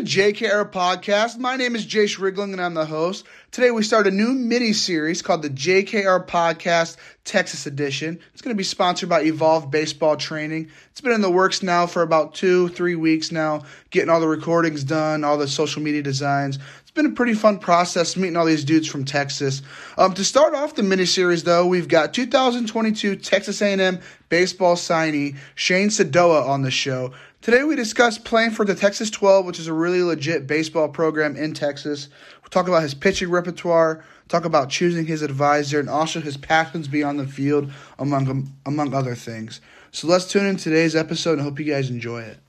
The JKR podcast. My name is Jayce Riegling and I'm the host. Today we start a new mini series called the JKR Podcast Texas Edition. It's going to be sponsored by Evolve Baseball Training. It's been in the works now for about two, three weeks now, getting all the recordings done, all the social media designs. It's been a pretty fun process meeting all these dudes from Texas. Um, to start off the mini series, though, we've got 2022 Texas A&M baseball signee Shane Sdao on the show. Today we discuss playing for the Texas 12, which is a really legit baseball program in Texas. We'll talk about his pitching repertoire, talk about choosing his advisor, and also his passions beyond the field, among among other things. So let's tune in today's episode and hope you guys enjoy it.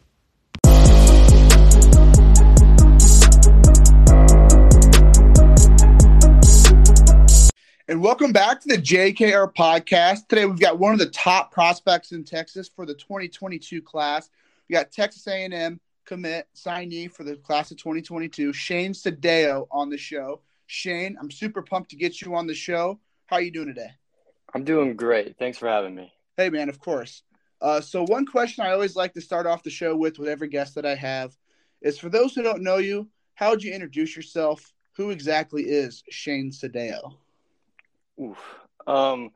And welcome back to the JKR podcast. Today we've got one of the top prospects in Texas for the 2022 class. We got Texas A&M commit signee for the class of 2022, Shane Sdao on the show. Shane, I'm super pumped to get you on the show. How are you doing today? I'm doing great. Thanks for having me. Hey, man, of course. Uh, so one question I always like to start off the show with with every guest that I have is for those who don't know you, how would you introduce yourself? Who exactly is Shane Sdao? Oof. Um,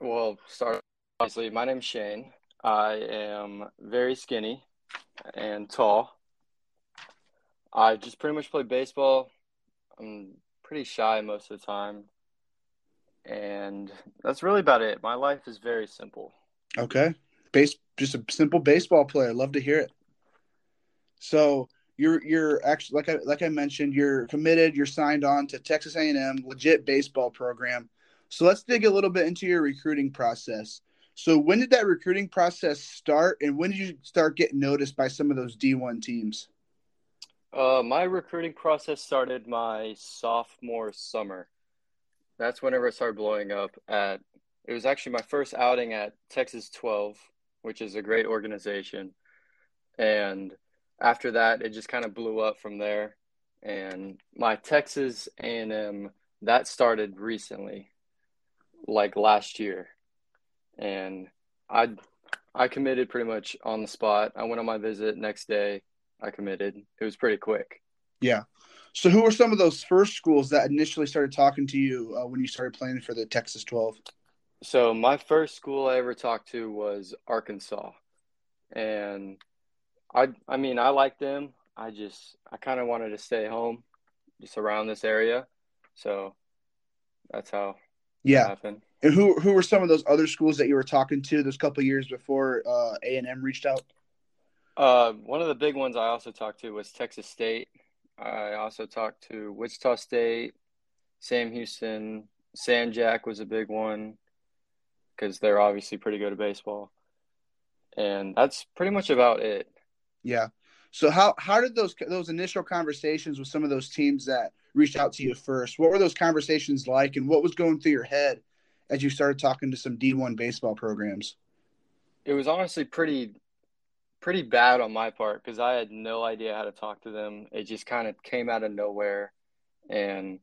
well, start obviously. My name's Shane. I am very skinny and tall. I just pretty much play baseball. I'm pretty shy most of the time. And that's really about it. My life is very simple. Okay. Base just a simple baseball player. Love to hear it. So you're you're actually like I like I mentioned, you're committed, you're signed on to Texas A&M legit baseball program. So let's dig a little bit into your recruiting process. So when did that recruiting process start, and when did you start getting noticed by some of those D1 teams? Uh, my recruiting process started my sophomore summer. That's whenever it started blowing up. At it was actually my first outing at Texas 12, which is a great organization, and after that, it just kind of blew up from there. And my Texas A&M that started recently, like last year and I I committed pretty much on the spot. I went on my visit next day. I committed. It was pretty quick. Yeah. So, who were some of those first schools that initially started talking to you uh, when you started playing for the Texas 12? So, my first school I ever talked to was Arkansas, and I I mean I liked them. I just I kind of wanted to stay home, just around this area. So, that's how. Yeah. Happened. And who who were some of those other schools that you were talking to those couple years before uh, A and M reached out? Uh, one of the big ones I also talked to was Texas State. I also talked to Wichita State, Sam Houston, San Jac was a big one because they're obviously pretty good at baseball, and that's pretty much about it. Yeah. So how how did those those initial conversations with some of those teams that reached out to you first? What were those conversations like, and what was going through your head as you started talking to some D1 baseball programs? It was honestly pretty pretty bad on my part because I had no idea how to talk to them. It just kind of came out of nowhere and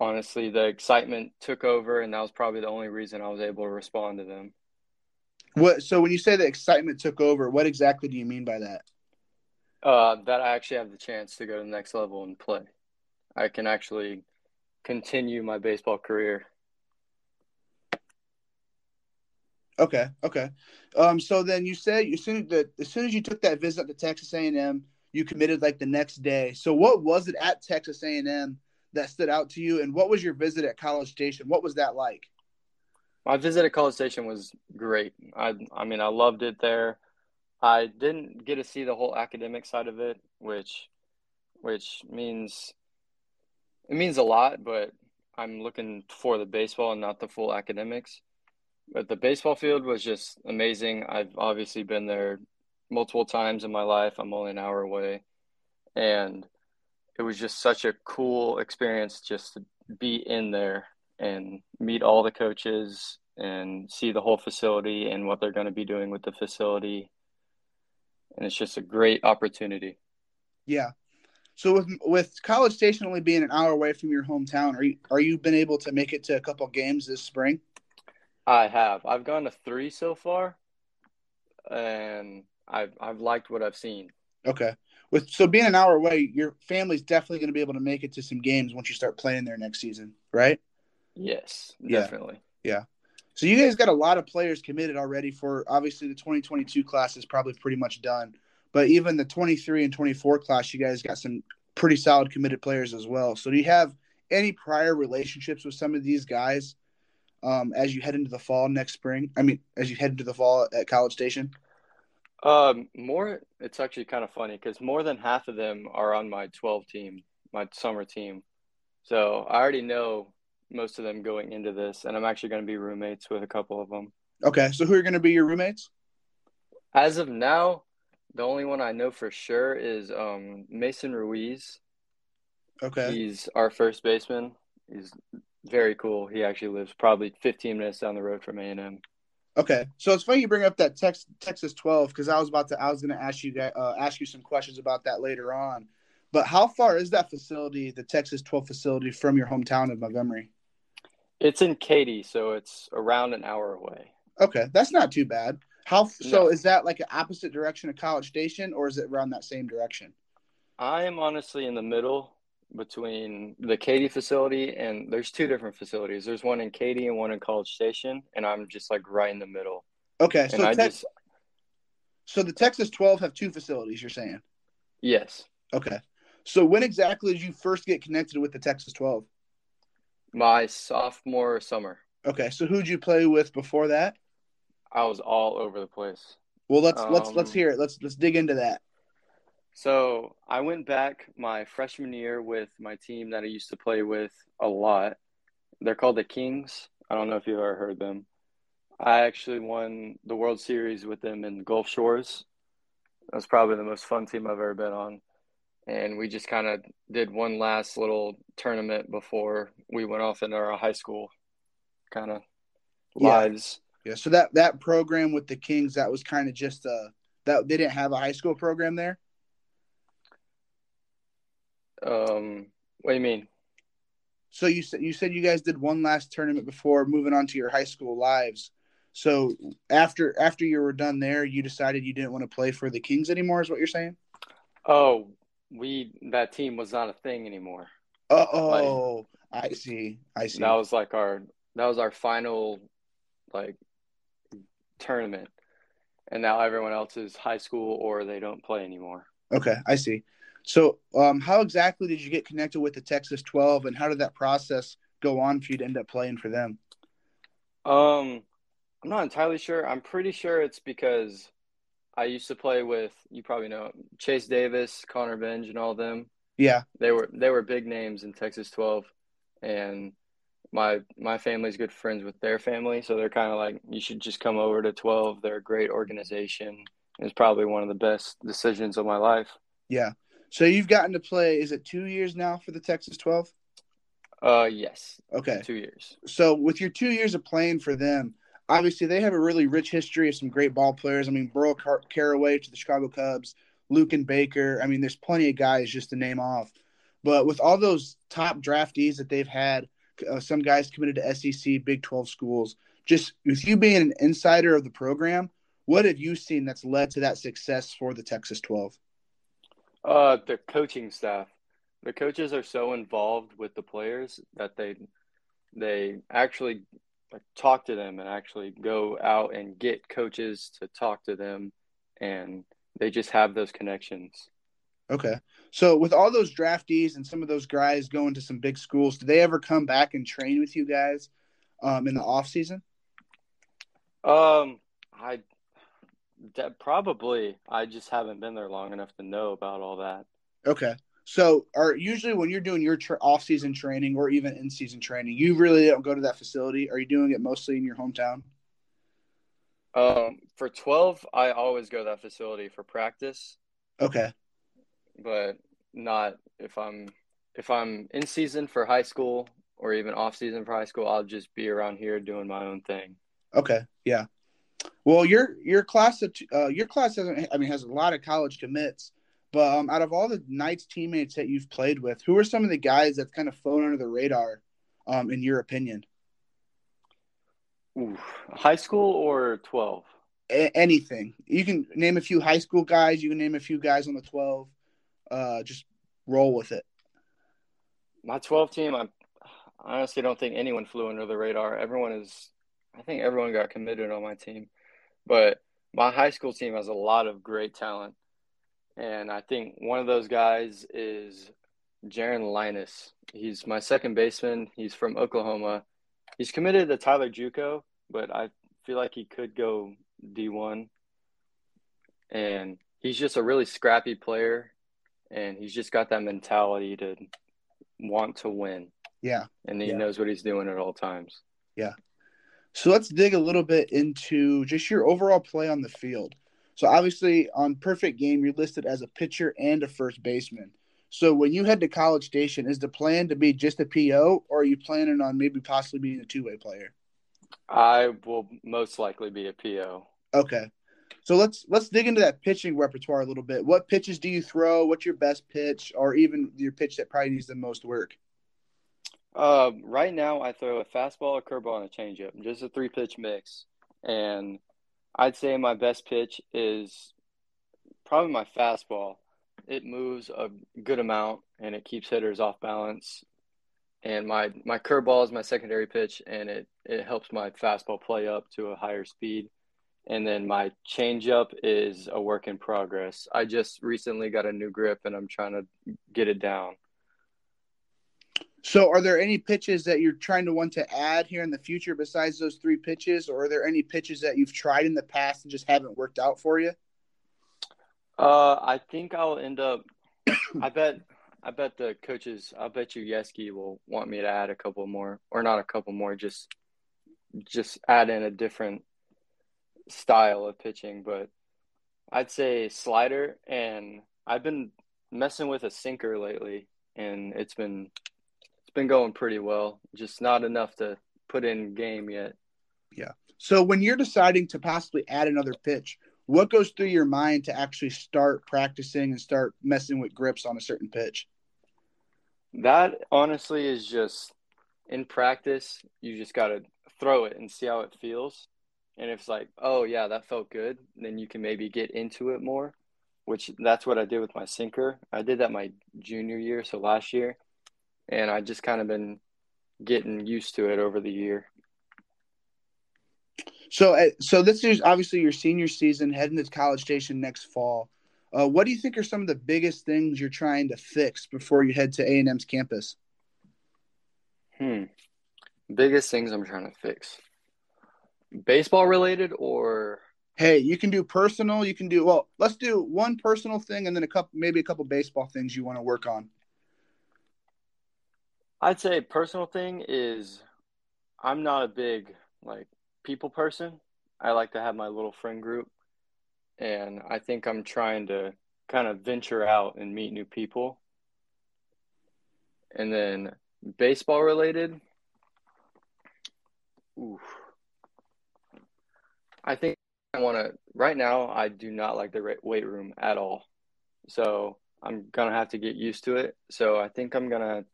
honestly the excitement took over and that was probably the only reason I was able to respond to them. What so when you say the excitement took over, what exactly do you mean by that? Uh, that I actually have the chance to go to the next level and play. I can actually continue my baseball career Okay, okay. Um, so then you said as soon that as soon as you took that visit to Texas A and M, you committed like the next day. So what was it at Texas A and M that stood out to you, and what was your visit at College Station? What was that like? My visit at College Station was great. I I mean I loved it there. I didn't get to see the whole academic side of it, which which means it means a lot, but I'm looking for the baseball and not the full academics. But the baseball field was just amazing. I've obviously been there multiple times in my life. I'm only an hour away. and it was just such a cool experience just to be in there and meet all the coaches and see the whole facility and what they're going to be doing with the facility. And it's just a great opportunity. Yeah. So with with College Station only being an hour away from your hometown, are you are you been able to make it to a couple games this spring? I have. I've gone to three so far, and I've I've liked what I've seen. Okay. With so being an hour away, your family's definitely going to be able to make it to some games once you start playing there next season, right? Yes, Yeah. definitely. Yeah. So you guys got a lot of players committed already for obviously the 2022 class is probably pretty much done. But even the 23 and 24 class, you guys got some pretty solid committed players as well. So do you have any prior relationships with some of these guys um, as you head into the fall next spring? I mean, as you head into the fall at College Station? Um, more. It's actually kind of funny because more than half of them are on my 12 team, my summer team. So I already know most of them going into this, and I'm actually going to be roommates with a couple of them. Okay. So who are going to be your roommates? As of now, the only one I know for sure is um, Mason Ruiz. Okay. He's our first baseman. He's very cool. He actually lives probably 15 minutes down the road from A&M. Okay, so it's funny you bring up that Tex- Texas 12 because I was about to I was going to ask you guys, uh, ask you some questions about that later on. But how far is that facility, the Texas 12 facility, from your hometown of Montgomery? It's in Katy, so it's around an hour away. Okay, that's not too bad. How so? No. Is that like an opposite direction of College Station, or is it around that same direction? I am honestly in the middle between the Katy facility and there's two different facilities. There's one in Katy and one in College Station, and I'm just like right in the middle. Okay, so Tex- just so the Texas 12 have two facilities. You're saying? yes, Okay, so when exactly did you first get connected with the Texas 12? My sophomore summer, Okay, so who'd you play with before that? I was all over the place. Well, let's let's let's Um, hear it. Let's let's dig into that. So I went back my freshman year with my team that I used to play with a lot. They're called the Kings. I don't know if you've ever heard them. I actually won the World Series with them in Gulf Shores. That's probably the most fun team I've ever been on. And we just kind of did one last little tournament before we went off into our high school kind of Yeah. lives. Yeah, so that that program with the Kings, that was kind of just uh that they didn't have a high school program there. Um, what do you mean? So you said you said you guys did one last tournament before moving on to your high school lives. So after after you were done there, you decided you didn't want to play for the Kings anymore. Is what you're saying? Oh, we that team was not a thing anymore. Uh oh, I see. I see. That was like our that was our final like tournament. And now everyone else is high school or they don't play anymore. Okay, I see. So, um, how exactly did you get connected with the Texas 12, and how did that process go on for you to end up playing for them? Um I'm not entirely sure. I'm pretty sure it's because I used to play with you probably know Chase Davis, Connor Benj and all of them. Yeah, They were they were big names in Texas 12 and my my family's good friends with their family, so they're kind of like you should just come over to 12. They're a great organization. It's probably one of the best decisions of my life. yeah. So you've gotten to play. Is it two years now for the Texas 12? Uh yes, Okay. 2 years. So with your two years of playing for them, obviously they have a really rich history of some great ball players. I mean, Burl Car- Carraway to the Chicago Cubs, Luken Baker. I mean, there's plenty of guys just to name off. But with all those top draftees that they've had, uh, some guys committed to SEC, Big 12 schools. Just with you being an insider of the program, what have you seen that's led to that success for the Texas 12? Uh, the coaching staff. The coaches are so involved with the players that they they actually talk to them and actually go out and get coaches to talk to them and they just have those connections. Okay. So with all those draftees and some of those guys going to some big schools, do they ever come back and train with you guys um, in the off season? Um, I that probably I just haven't been there long enough to know about all that. Okay. So are usually when you're doing your tra- off season training or even in season training, you really don't go to that facility. Are you doing it mostly in your hometown? Um, for 12, I always go to that facility for practice, Okay. but not if I'm if I'm in season for high school or even off season for high school, I'll just be around here doing my own thing. Okay, yeah. Well, your your class of uh, your class doesn't. I mean, has a lot of college commits. But um, out of all the Knights teammates that you've played with, who are some of the guys that's kind of flown under the radar, um, in your opinion? Ooh, high school or twelve? A- anything. You can name a few high school guys. You can name a few guys on the twelve. Uh, just roll with it. My twelve team, I honestly don't think anyone flew under the radar. Everyone is, I think everyone got committed on my team, but my high school team has a lot of great talent, and I think one of those guys is Jaron Linus. He's my second baseman. He's from Oklahoma. He's committed to Tyler JUCO, but I feel like he could go D1. And he's just a really scrappy player, and he's just got that mentality to want to win. Yeah. And he yeah. knows what he's doing at all times. Yeah. So let's dig a little bit into just your overall play on the field. So obviously on perfect game you're listed as a pitcher and a first baseman. So when you head to College Station, is the plan to be just a PO, or are you planning on maybe possibly being a two-way player? I will most likely be a PO. Okay, so let's let's dig into that pitching repertoire a little bit. What pitches do you throw? What's your best pitch, or even your pitch that probably needs the most work? Uh, right now, I throw a fastball, a curveball, and a changeup, just a three-pitch mix. And I'd say my best pitch is probably my fastball it moves a good amount and it keeps hitters off balance. And my my curveball is my secondary pitch, and it it helps my fastball play up to a higher speed. And then my changeup is a work in progress. I just recently got a new grip, and I'm trying to get it down. So, are there any pitches that you're trying to want to add here in the future besides those three pitches, or are there any pitches that you've tried in the past and just haven't worked out for you? Uh, I think I'll end up. I bet. I bet the coaches. I bet you Yeskie will want me to add a couple more, or not a couple more. Just, just add in a different style of pitching. But I'd say slider, and I've been messing with a sinker lately, and it's been been going pretty well. Just not enough to put in game yet. Yeah. So when you're deciding to possibly add another pitch, what goes through your mind to actually start practicing and start messing with grips on a certain pitch? That honestly is just in practice, you just got to throw it and see how it feels. And if it's like, oh, yeah, that felt good, then you can maybe get into it more, which that's what I did with my sinker. I did that my junior year, so last year. And I just kind of been getting used to it over the year. So, uh, so this is obviously your senior season, heading to College Station next fall. Uh, what do you think are some of the biggest things you're trying to fix before you head to A and M's campus? Hmm. Biggest things I'm trying to fix. Baseball related or Hey, you can do personal, you can do well, let's do one personal thing and then a couple maybe a couple baseball things you want to work on. I'd say personal thing is I'm not a big like people person. I like to have my little friend group. And I think I'm trying to kind of venture out and meet new people. And then baseball related. Oof. I think I want to, right now, I do not like the weight room at all. So I'm going to have to get used to it. So I think I'm going to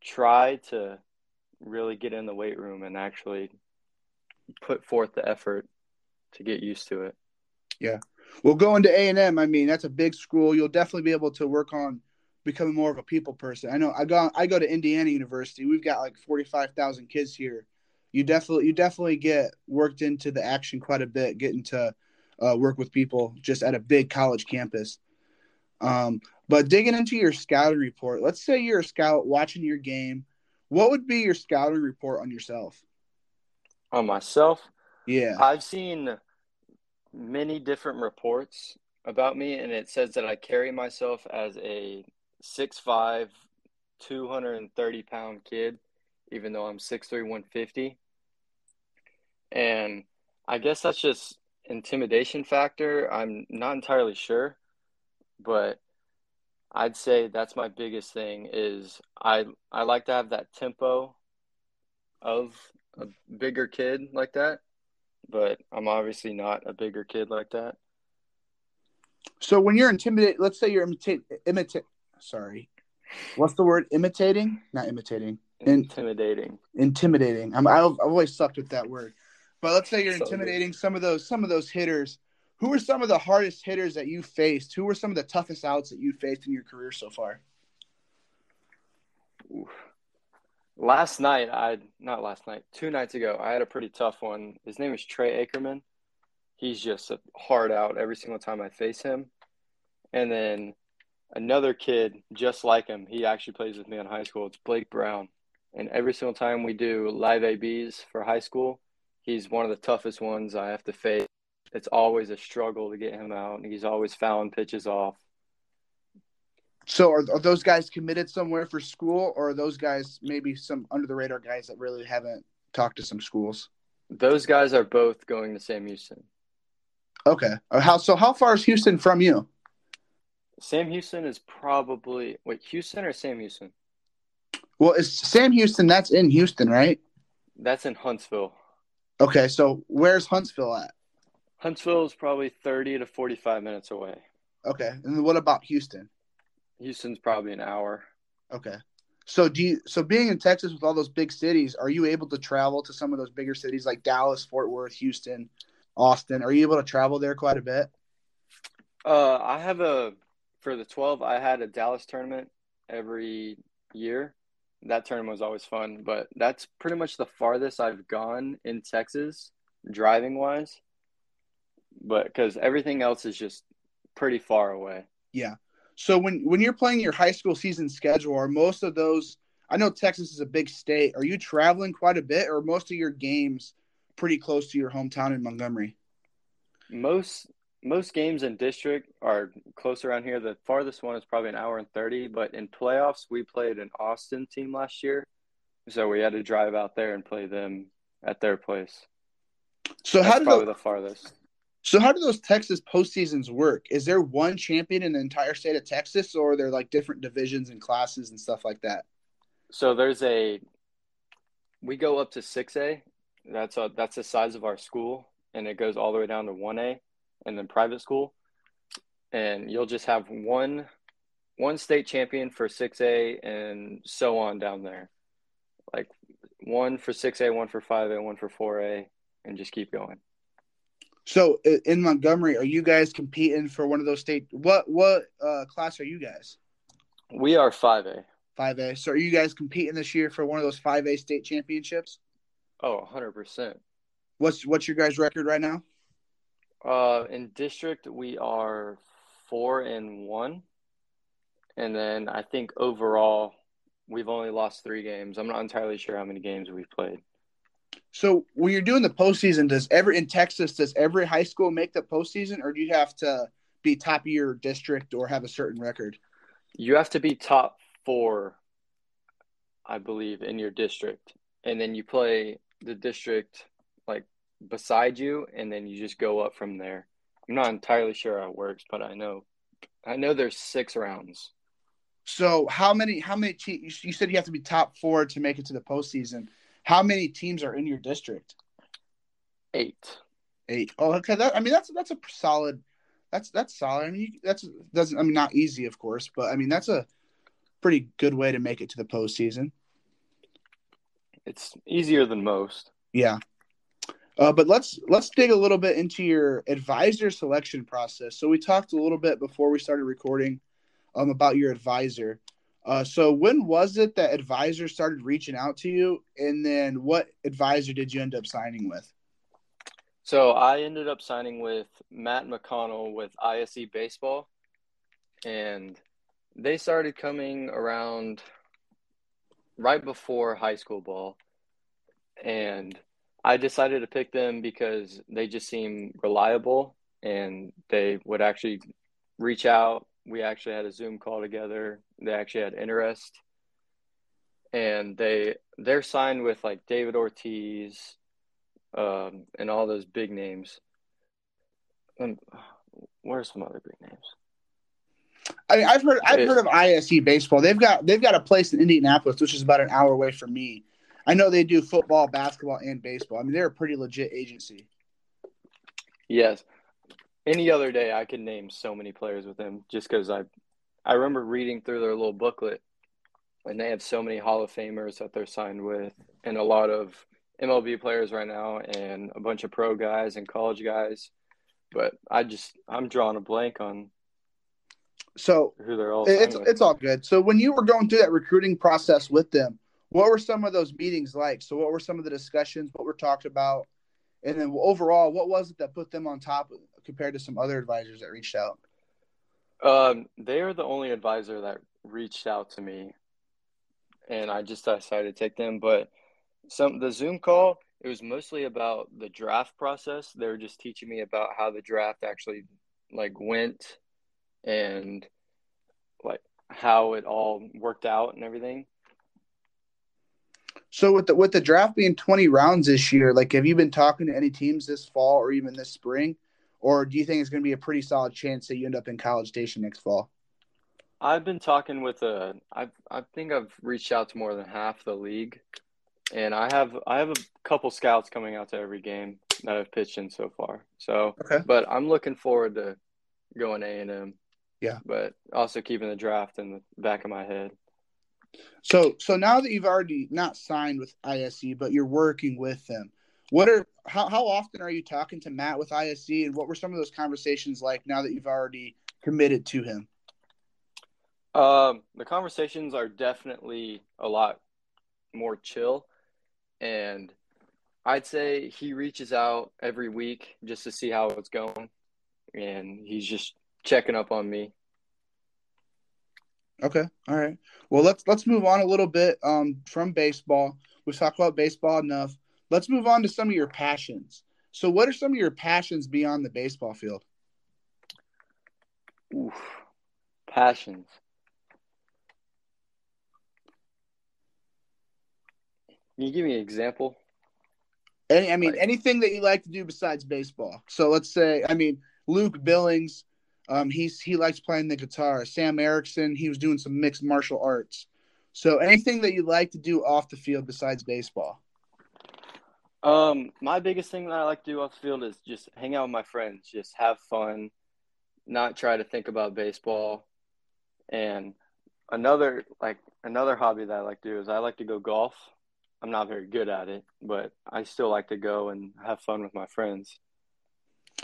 try to really get in the weight room and actually put forth the effort to get used to it. Yeah. Well, going to A and M, I mean, that's a big school. You'll definitely be able to work on becoming more of a people person. I know I go I go to Indiana University. We've got like forty five thousand kids here. You definitely you definitely get worked into the action quite a bit, getting to uh, work with people just at a big college campus. Um, but digging into your scouting report, let's say you're a scout watching your game. What would be your scouting report on yourself? on myself. Yeah. I've seen many different reports about me, and it says that I carry myself as a 6'5, 230 pound kid, even though I'm 6'3, 150. And I guess that's just intimidation factor. I'm not entirely sure, but I'd say that's my biggest thing is I I like to have that tempo of a bigger kid like that, but I'm obviously not a bigger kid like that. So when you're intimidated, let's say you're imitate imitate. Sorry, what's the word? Imitating? Not imitating. Intimidating. intimidating. I'm, I've, I've always sucked with that word. But let's say you're intimidating some of those some of those hitters. Who were some of the hardest hitters that you faced? Who were some of the toughest outs that you faced in your career so far? Last night, I not last night, two nights ago, I had a pretty tough one. His name is Trey Ackerman. He's just a hard out every single time I face him. And then another kid just like him, he actually plays with me in high school. It's Blake Brown. And every single time we do live ABs for high school, he's one of the toughest ones I have to face. It's always a struggle to get him out. and He's always fouling pitches off. So are, are those guys committed somewhere for school, or are those guys maybe some under the radar guys that really haven't talked to some schools? Those guys are both going to Sam Houston. Okay. Uh, How so? How far is Houston from you? Sam Houston is probably wait Houston or Sam Houston? Well, it's Sam Houston. That's in Houston, right? That's in Huntsville. Okay. So where's Huntsville at? Huntsville is probably thirty to forty-five minutes away. Okay. And what about Houston? Houston's probably an hour. Okay. So do you so being in Texas with all those big cities, are you able to travel to some of those bigger cities like Dallas, Fort Worth, Houston, Austin? Are you able to travel there quite a bit? Uh, I have a for the twelve. I had a Dallas tournament every year. That tournament was always fun, but that's pretty much the farthest I've gone in Texas, driving wise. But because everything else is just pretty far away. Yeah. So when when you're playing your high school season schedule, are most of those I know Texas is a big state. Are you traveling quite a bit or are most of your games pretty close to your hometown in Montgomery? Most most games in district are close around here. The farthest one is probably an hour and thirty. But in playoffs, we played an Austin team last year, so we had to drive out there and play them at their place. So That's how do probably those, the farthest. So how do those Texas postseasons work? Is there one champion in the entire state of Texas, or are there like different divisions and classes and stuff like that? So there's a we go up to six A. That's a that's the size of our school, and it goes all the way down to one A, and then private school, and you'll just have one one state champion for six A, and so on down there, like one for six A, one for five A, one for four A, and just keep going. So in Montgomery, are you guys competing for one of those state? What what uh, class are you guys? We are five A. Five A. So are you guys competing this year for one of those five A state championships? Oh, 100 percent. What's what's your guys' record right now? Uh, in district, we are four and one, and then I think overall we've only lost three games. I'm not entirely sure how many games we've played. So when you're doing the postseason, does every in Texas does every high school make the postseason, or do you have to be top of your district or have a certain record? You have to be top four, I believe, in your district, and then you play the district like beside you, and then you just go up from there. I'm not entirely sure how it works, but I know, I know there's six rounds. So how many how many te- you you said you have to be top four to make it to the postseason? How many teams are in your district? Eight. Eight. Oh, okay. That I mean that's that's a solid. That's that's solid. I mean you, that's doesn't I mean not easy of course, but I mean that's a pretty good way to make it to the postseason. It's easier than most. Yeah. Uh, but let's let's dig a little bit into your advisor selection process. So we talked a little bit before we started recording um, about your advisor. Uh, so when was it that advisors started reaching out to you, and then what advisor did you end up signing with? So I ended up signing with Matt McConnell with ISE Baseball, and they started coming around right before high school ball. And I decided to pick them because they just seem reliable and they would actually reach out. We actually had a Zoom call together. They actually had interest. And they they're signed with like David Ortiz, um, and all those big names. Um, what are some other big names? I mean, I've heard I've heard of ISE baseball. They've got they've got a place in Indianapolis, which is about an hour away from me. I know they do football, basketball, and baseball. I mean, they're a pretty legit agency. Yes. Any other day, I could name so many players with them just because I, I remember reading through their little booklet, and they have so many Hall of Famers that they're signed with, and a lot of MLB players right now, and a bunch of pro guys and college guys. But I just I'm drawing a blank on so who they're all. It's it's all good. So when you were going through that recruiting process with them, what were some of those meetings like? So what were some of the discussions? What were talked about? And then overall, what was it that put them on top compared to some other advisors that reached out? Um, they are the only advisor that reached out to me, and I just decided to take them. But some the Zoom call, it was mostly about the draft process. They were just teaching me about how the draft actually like went and like how it all worked out and everything. So with the with the draft being 20 rounds this year, like have you been talking to any teams this fall or even this spring? Or do you think it's going to be a pretty solid chance that you end up in College Station next fall? I've been talking with a I I think I've reached out to more than half the league and I have I have a couple scouts coming out to every game that I've pitched in so far. So, okay. but I'm looking forward to going A and M. Yeah. But also keeping the draft in the back of my head. So so now that you've already not signed with ISE, but you're working with them, what are how, how often are you talking to Matt with ISE and what were some of those conversations like now that you've already committed to him? Um, the conversations are definitely a lot more chill and I'd say he reaches out every week just to see how it's going and he's just checking up on me Okay. All right. Well, let's let's move on a little bit um, from baseball. We've talked about baseball enough. Let's move on to some of your passions. So, what are some of your passions beyond the baseball field? Oof. Passions. Can you give me an example? Any, I mean, like, anything that you like to do besides baseball. So let's say, I mean, Luke Billings, um, he's he likes playing the guitar. Sam Erickson, he was doing some mixed martial arts. So anything that you like to do off the field besides baseball? Um, my biggest thing that I like to do off the field is just hang out with my friends, just have fun, not try to think about baseball. And another like another hobby that I like to do is I like to go golf. I'm not very good at it, but I still like to go and have fun with my friends.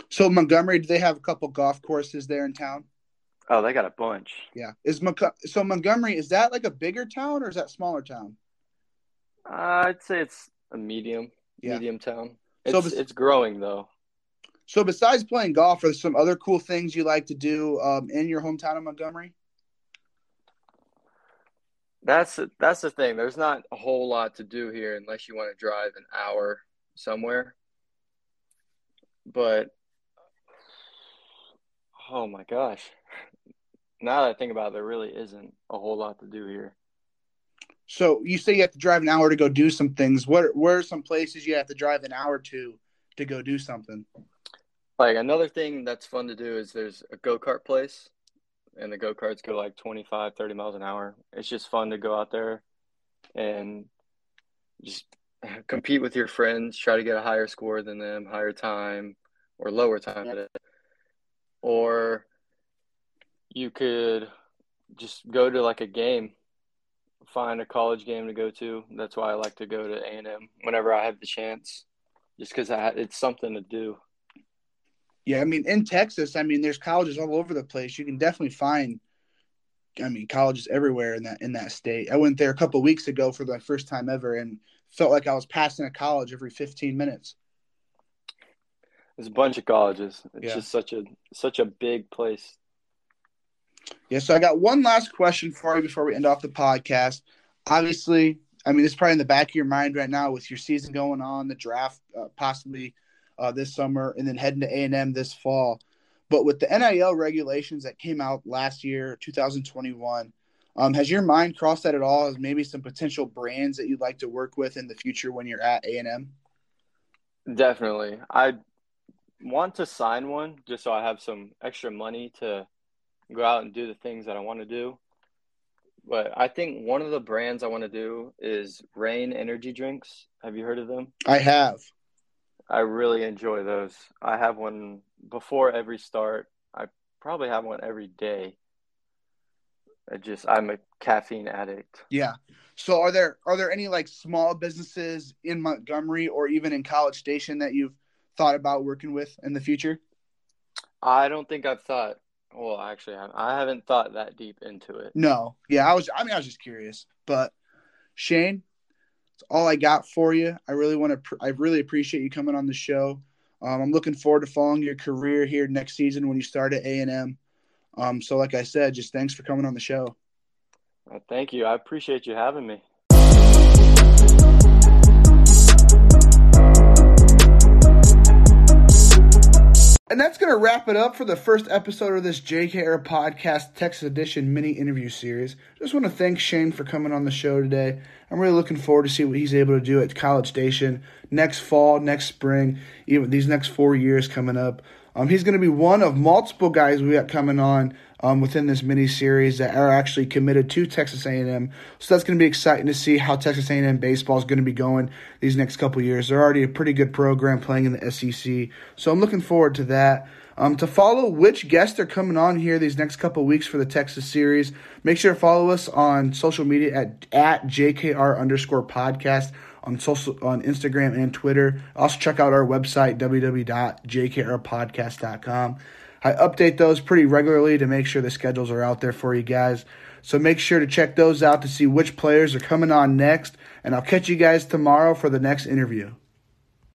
So Montgomery, do they have a couple golf courses there in town? Oh, they got a bunch. Yeah. Is so Montgomery is that like a bigger town or is that smaller town? Uh, I'd say it's a medium, yeah. medium town. It's, so bes- it's growing though. So besides playing golf, are there some other cool things you like to do um, in your hometown of Montgomery? That's that's the thing. There's not a whole lot to do here unless you want to drive an hour somewhere. But Oh my gosh. Now that I think about it, there really isn't a whole lot to do here. So you say you have to drive an hour to go do some things. What where are some places you have to drive an hour to to go do something? Like another thing that's fun to do is there's a go-kart place and the go-karts go like 25 30 miles an hour. It's just fun to go out there and just compete with your friends, try to get a higher score than them, higher time or lower time yeah or you could just go to like a game find a college game to go to that's why i like to go to a&m whenever i have the chance just because it's something to do yeah i mean in texas i mean there's colleges all over the place you can definitely find i mean colleges everywhere in that in that state i went there a couple weeks ago for the first time ever and felt like i was passing a college every 15 minutes there's a bunch of colleges. It's yeah. just such a such a big place. Yeah, so I got one last question for you before we end off the podcast. Obviously, I mean, it's probably in the back of your mind right now with your season going on, the draft uh, possibly uh, this summer, and then heading to A and M this fall. But with the NIL regulations that came out last year, 2021, um, has your mind crossed that at all? As maybe some potential brands that you'd like to work with in the future when you're at A and M? Definitely, I want to sign one just so I have some extra money to go out and do the things that I want to do. But I think one of the brands I want to do is Reign energy drinks. Have you heard of them? I have. I really enjoy those. I have one before every start. I probably have one every day. I just I'm a caffeine addict. Yeah. So are there are there any like small businesses in Montgomery or even in College Station that you've thought about working with in the future? I don't think I've thought. Well, actually, I haven't thought that deep into it. No. Yeah, I was. I mean, I was just curious. But Shane, it's all I got for you. I really want to. I really appreciate you coming on the show. Um, I'm looking forward to following your career here next season when you start at A and M. Um, so, like I said, just thanks for coming on the show. Uh, thank you. I appreciate you having me. And that's going to wrap it up for the first episode of this JKR Podcast Texas Edition mini interview series. Just want to thank Shane for coming on the show today. I'm really looking forward to see what he's able to do at College Station next fall, next spring, even these next four years coming up. Um, he's going to be one of multiple guys we got coming on um, within this mini series that are actually committed to Texas A&M. So that's going to be exciting to see how Texas A&M baseball is going to be going these next couple years. They're already a pretty good program playing in the SEC, so I'm looking forward to that. Um, to follow which guests are coming on here these next couple weeks for the Texas series, make sure to follow us on social media at at JKR underscore podcast on social on Instagram and Twitter. Also check out our website www.jkrpodcast.com. I update those pretty regularly to make sure the schedules are out there for you guys. So make sure to check those out to see which players are coming on next. And I'll catch you guys tomorrow for the next interview.